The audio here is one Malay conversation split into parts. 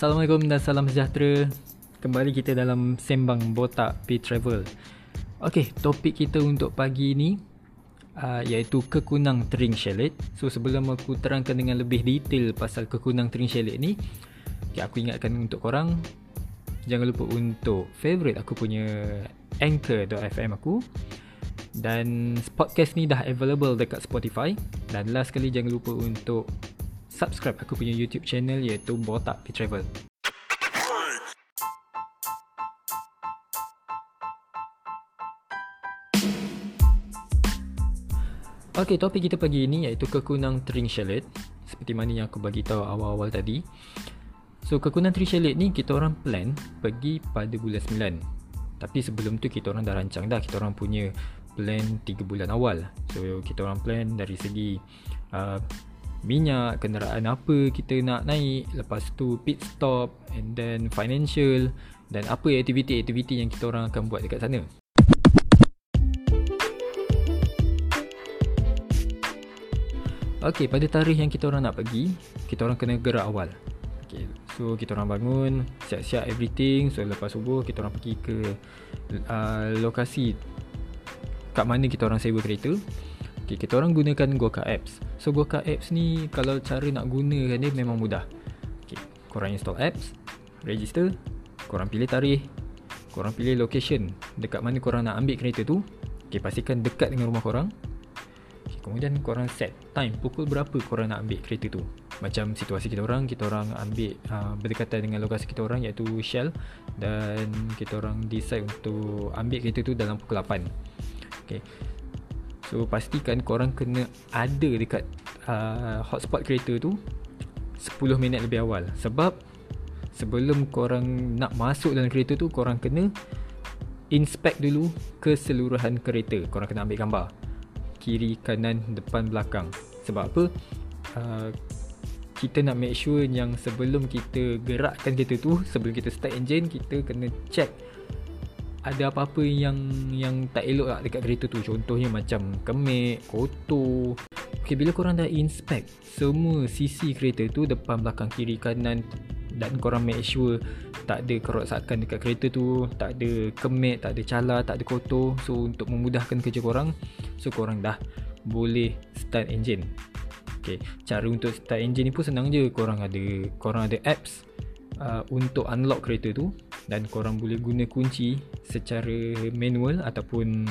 Assalamualaikum dan salam sejahtera. Kembali kita dalam Sembang Botak P Travel. Okey, topik kita untuk pagi ini uh, Iaitu kekunang tering shelet So sebelum aku terangkan dengan lebih detail Pasal kekunang tering shelet ni okay, Aku ingatkan untuk korang Jangan lupa untuk favorite aku punya Anchor.fm aku. Dan podcast ni dah available dekat Spotify. Dan last kali jangan lupa untuk subscribe aku punya YouTube channel iaitu Botak P Travel. Okey, topik kita pagi ini iaitu kekunang tring shallot seperti mana yang aku bagi tahu awal-awal tadi. So, kekunang tring shallot ni kita orang plan pergi pada bulan 9. Tapi sebelum tu kita orang dah rancang dah, kita orang punya plan 3 bulan awal. So, kita orang plan dari segi uh, minyak, kenderaan apa kita nak naik, lepas tu pit stop and then financial dan apa aktiviti-aktiviti yang kita orang akan buat dekat sana. Okey, pada tarikh yang kita orang nak pergi, kita orang kena gerak awal. Okey, so kita orang bangun, siap-siap everything. So lepas subuh kita orang pergi ke uh, lokasi kat mana kita orang sewa kereta. Okay, kita orang gunakan Goka Apps. So Goka Apps ni kalau cara nak gunakan dia memang mudah. Okay, korang install apps, register, korang pilih tarikh, korang pilih location dekat mana korang nak ambil kereta tu. Okay, pastikan dekat dengan rumah korang. Okay, kemudian korang set time pukul berapa korang nak ambil kereta tu. Macam situasi kita orang, kita orang ambil uh, berdekatan dengan lokasi kita orang iaitu Shell dan kita orang decide untuk ambil kereta tu dalam pukul 8. Okay. So pastikan korang kena ada dekat uh, hotspot kereta tu 10 minit lebih awal. Sebab sebelum korang nak masuk dalam kereta tu Korang kena inspect dulu keseluruhan kereta. Korang kena ambil gambar Kiri, kanan, depan, belakang. Sebab apa? Uh, kita nak make sure yang sebelum kita gerakkan kereta tu Sebelum kita start engine Kita kena check ada apa-apa yang yang tak elok lah dekat kereta tu? Contohnya macam kemik, kotor. Okay, bila korang dah inspect semua sisi kereta tu depan, belakang, kiri, kanan dan korang make sure tak ada kerosakan dekat kereta tu tak ada kemik, tak ada cala, tak ada kotor so untuk memudahkan kerja korang so korang dah boleh start engine. Okay, cara untuk start engine ni pun senang je. Korang ada korang ada apps uh, untuk unlock kereta tu dan korang boleh guna kunci secara manual ataupun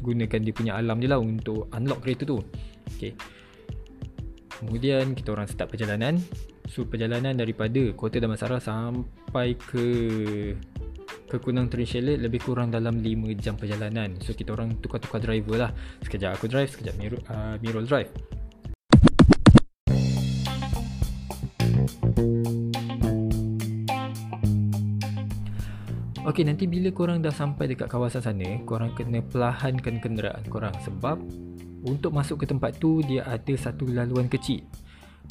gunakan dia punya alarm je lah untuk unlock kereta tu. Okay. kemudian kita orang start perjalanan. So perjalanan daripada kota Damansara sampai ke ke Kunang Trinchelet lebih kurang dalam 5 jam perjalanan. So kita orang tukar-tukar driver lah. Sekejap aku drive sekejap Mirul, uh, Mirul drive Okey, nanti bila korang dah sampai dekat kawasan sana, korang kena perlahankan kenderaan korang sebab untuk masuk ke tempat tu dia ada satu laluan kecil.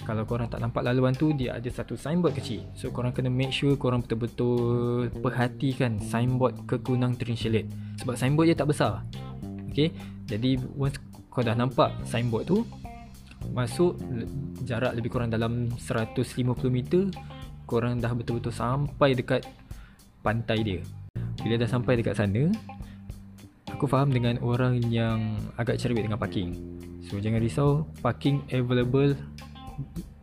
Kalau korang tak nampak laluan tu dia ada satu signboard kecil. So korang kena make sure korang betul-betul perhatikan signboard kekunang Trinchelet sebab signboard dia tak besar. Okey. Jadi once kau dah nampak signboard tu masuk jarak lebih kurang dalam 150 meter korang dah betul-betul sampai dekat pantai dia Bila dah sampai dekat sana Aku faham dengan orang yang agak cerewet dengan parking So jangan risau Parking available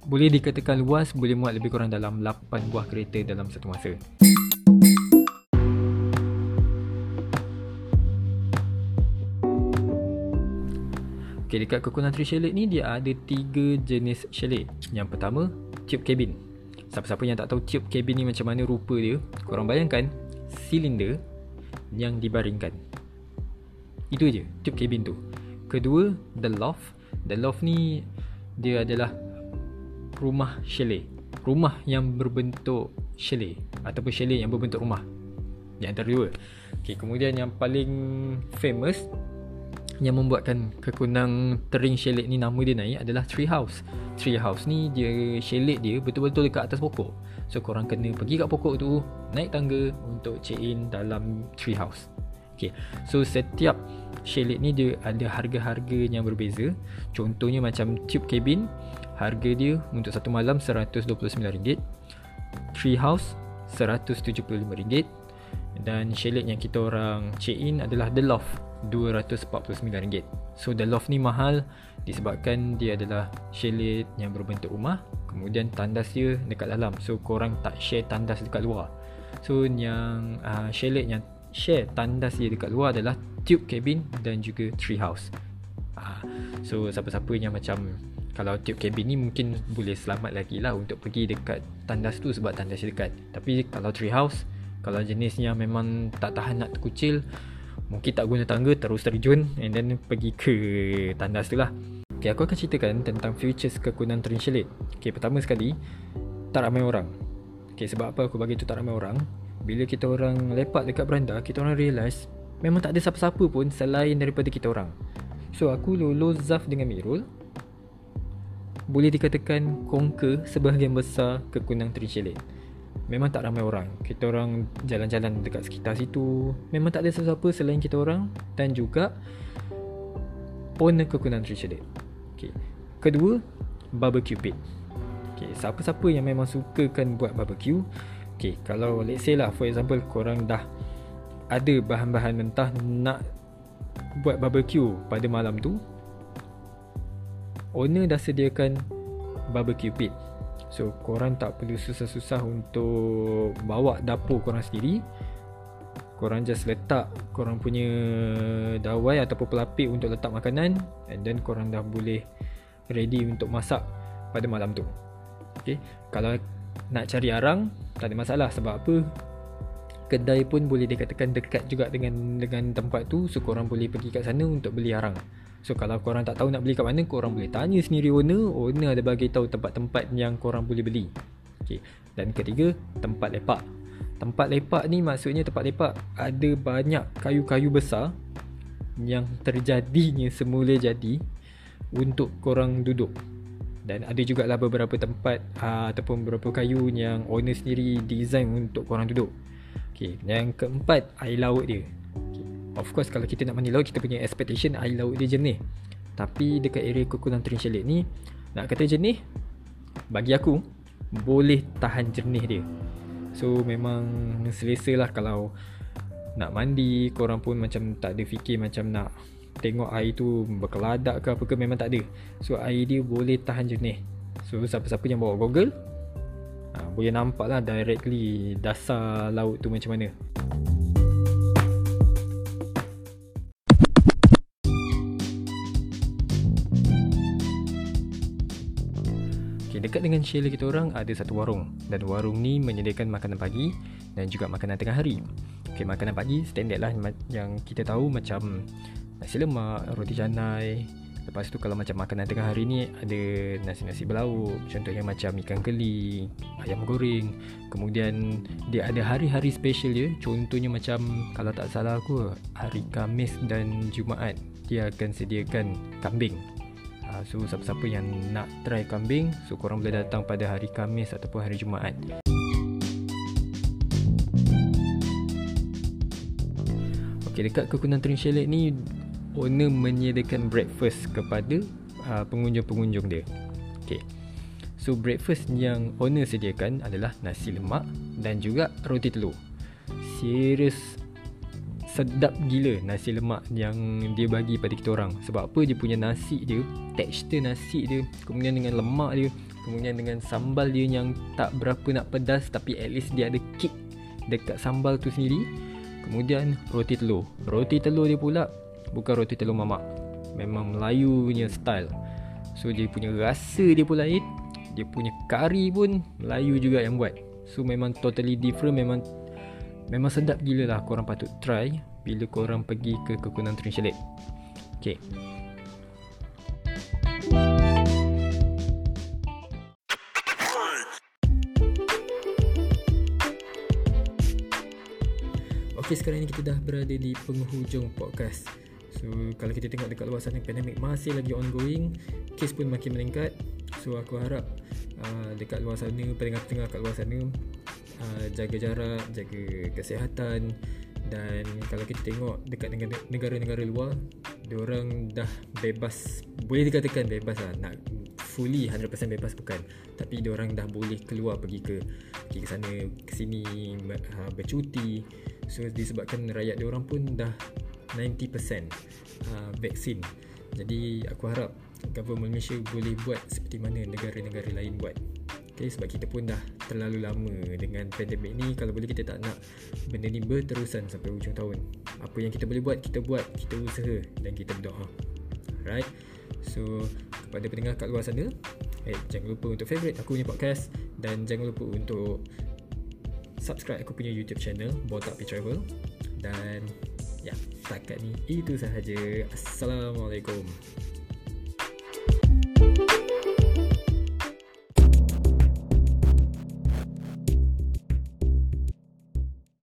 Boleh dikatakan luas Boleh muat lebih kurang dalam 8 buah kereta dalam satu masa Okay, dekat Coconut Tree Chalet ni dia ada tiga jenis chalet. Yang pertama, tube cabin. Siapa-siapa yang tak tahu tube cabin ni macam mana rupa dia Korang bayangkan Silinder Yang dibaringkan. Itu je Tube cabin tu. Kedua The loft. The loft ni Dia adalah Rumah chalet. Rumah yang berbentuk chalet Ataupun chalet yang berbentuk rumah. Yang antara dua. Okay, Kemudian yang paling famous yang membuatkan kekunang tering chalet ni nama dia naik adalah tree house. Tree house ni dia chalet dia betul-betul dekat atas pokok. So korang kena pergi kat pokok tu, naik tangga untuk check in dalam tree house. Okay. So setiap chalet ni dia ada harga-harga yang berbeza. Contohnya macam tube cabin, harga dia untuk satu malam RM129. Treehouse RM175 dan chalet yang kita orang check in adalah The Loft RM249 so The Loft ni mahal disebabkan dia adalah chalet yang berbentuk rumah kemudian tandas dia dekat dalam. So korang tak share tandas dekat luar. So yang uh, chalet yang share tandas dia dekat luar adalah tube cabin dan juga treehouse. Uh, so siapa-siapa yang macam kalau tube cabin ni mungkin boleh selamat lagi lah untuk pergi dekat tandas tu sebab tandas dia dekat. Tapi kalau tree house kalau jenisnya memang tak tahan nak terkucil mungkin tak guna tangga terus terjun and then pergi ke tandas tu lah. Ok aku akan ceritakan tentang features kekunan train chalet ok pertama sekali tak ramai orang. Ok sebab apa aku bagi tu tak ramai orang? Bila kita orang lepak dekat beranda kita orang realise memang tak ada siapa-siapa pun selain daripada kita orang. So aku lulus Zaf dengan Mirul. Boleh dikatakan conquer sebahagian besar kekunan Trinchelet. Memang tak ramai orang. Kita orang jalan-jalan dekat sekitar situ. Memang tak ada sesiapa selain kita orang dan juga owner kekunan Trinchelet. Okay. Kedua, barbecue pit. Okay, siapa-siapa yang memang sukakan buat barbecue, okay, kalau let's say lah for example korang dah ada bahan-bahan mentah nak buat barbecue pada malam tu owner dah sediakan barbecue pit so korang tak perlu susah-susah untuk bawa dapur korang sendiri. Korang just letak korang punya dawai ataupun pelapik untuk letak makanan and then korang dah boleh ready untuk masak pada malam tu. Okay. kalau nak cari arang tak ada masalah. Sebab apa? Kedai pun boleh dikatakan dekat juga dengan dengan tempat tu. So korang boleh pergi kat sana untuk beli arang So kalau korang tak tahu nak beli kat mana Korang boleh tanya sendiri owner. Owner ada bagi tahu tempat-tempat yang korang boleh beli. Okay. Dan ketiga Tempat lepak. Tempat lepak ni maksudnya tempat lepak Ada banyak kayu-kayu besar Yang terjadinya semula jadi Untuk korang duduk. Dan ada juga lah beberapa tempat aa, Ataupun beberapa kayu yang owner sendiri design untuk korang duduk. Okay. Yang keempat air laut dia Of course kalau kita nak mandi laut Kita punya expectation air laut dia jernih Tapi dekat area Kukulan Train Chalet ni Nak kata jernih Bagi aku Boleh tahan jernih dia. So memang selesa lah kalau Nak mandi Korang pun macam tak ada fikir Macam nak tengok air tu Berkeladak ke apa ke Memang tak ada. So air dia boleh tahan jernih. So siapa-siapa yang bawa goggle ha, Boleh nampak lah directly Dasar laut tu macam mana dekat dengan chalet kita orang ada satu warung dan warung ni menyediakan makanan pagi dan juga makanan tengah hari. Okey, makanan pagi standard lah yang kita tahu macam nasi lemak, roti canai. Lepas tu kalau macam makanan tengah hari ni ada nasi-nasi berlauk, contohnya macam ikan keli, ayam goreng. Kemudian dia ada hari-hari special dia, contohnya macam kalau tak salah aku hari Kamis dan Jumaat dia akan sediakan kambing uh, So siapa-siapa yang nak try kambing So korang boleh datang pada hari Kamis ataupun hari Jumaat. Okay dekat kekunan Train Chalet ni Owner menyediakan breakfast kepada uh, pengunjung-pengunjung dia. Okay So breakfast yang owner sediakan adalah nasi lemak dan juga roti telur. Serius sedap gila nasi lemak yang dia bagi pada kita orang. Sebab apa? Dia punya nasi dia tekstur nasi dia kemudian dengan lemak dia kemudian dengan sambal dia yang tak berapa nak pedas tapi at least dia ada kick dekat sambal tu sendiri. Kemudian roti telur. Roti telur dia pula bukan roti telur mamak. Memang Melayu punya style. So dia punya rasa dia pun lain dia punya kari pun Melayu juga yang buat. So memang totally different memang Memang sedap gila lah korang patut try Bila korang pergi ke kekunan Train Chalet. Okay. Okay sekarang ni kita dah berada di penghujung podcast. So kalau kita tengok dekat luar sana pandemik masih lagi ongoing. Kes pun makin meningkat. So aku harap uh, dekat luar sana, pendengar-pendengar kat luar sana uh, jaga jarak, jaga kesihatan dan kalau kita tengok dekat negara-negara luar, orang dah bebas, boleh dikatakan bebas lah nak fully 100% bebas bukan tapi orang dah boleh keluar pergi ke pergi ke sana ke sini uh, bercuti. So disebabkan rakyat orang pun dah 90% uh, vaksin. Jadi aku harap government Malaysia boleh buat seperti mana negara-negara lain buat Okay, sebab kita pun dah terlalu lama dengan pandemik ni Kalau boleh kita tak nak benda ni berterusan sampai hujung tahun. Apa yang kita boleh buat, kita buat, kita usaha dan kita berdoa. Alright? So, kepada pendengar kat luar sana eh, Jangan lupa untuk favourite aku punya podcast Dan jangan lupa untuk subscribe aku punya YouTube channel Botak P Travel. Dan ya, setakat ni itu sahaja. Assalamualaikum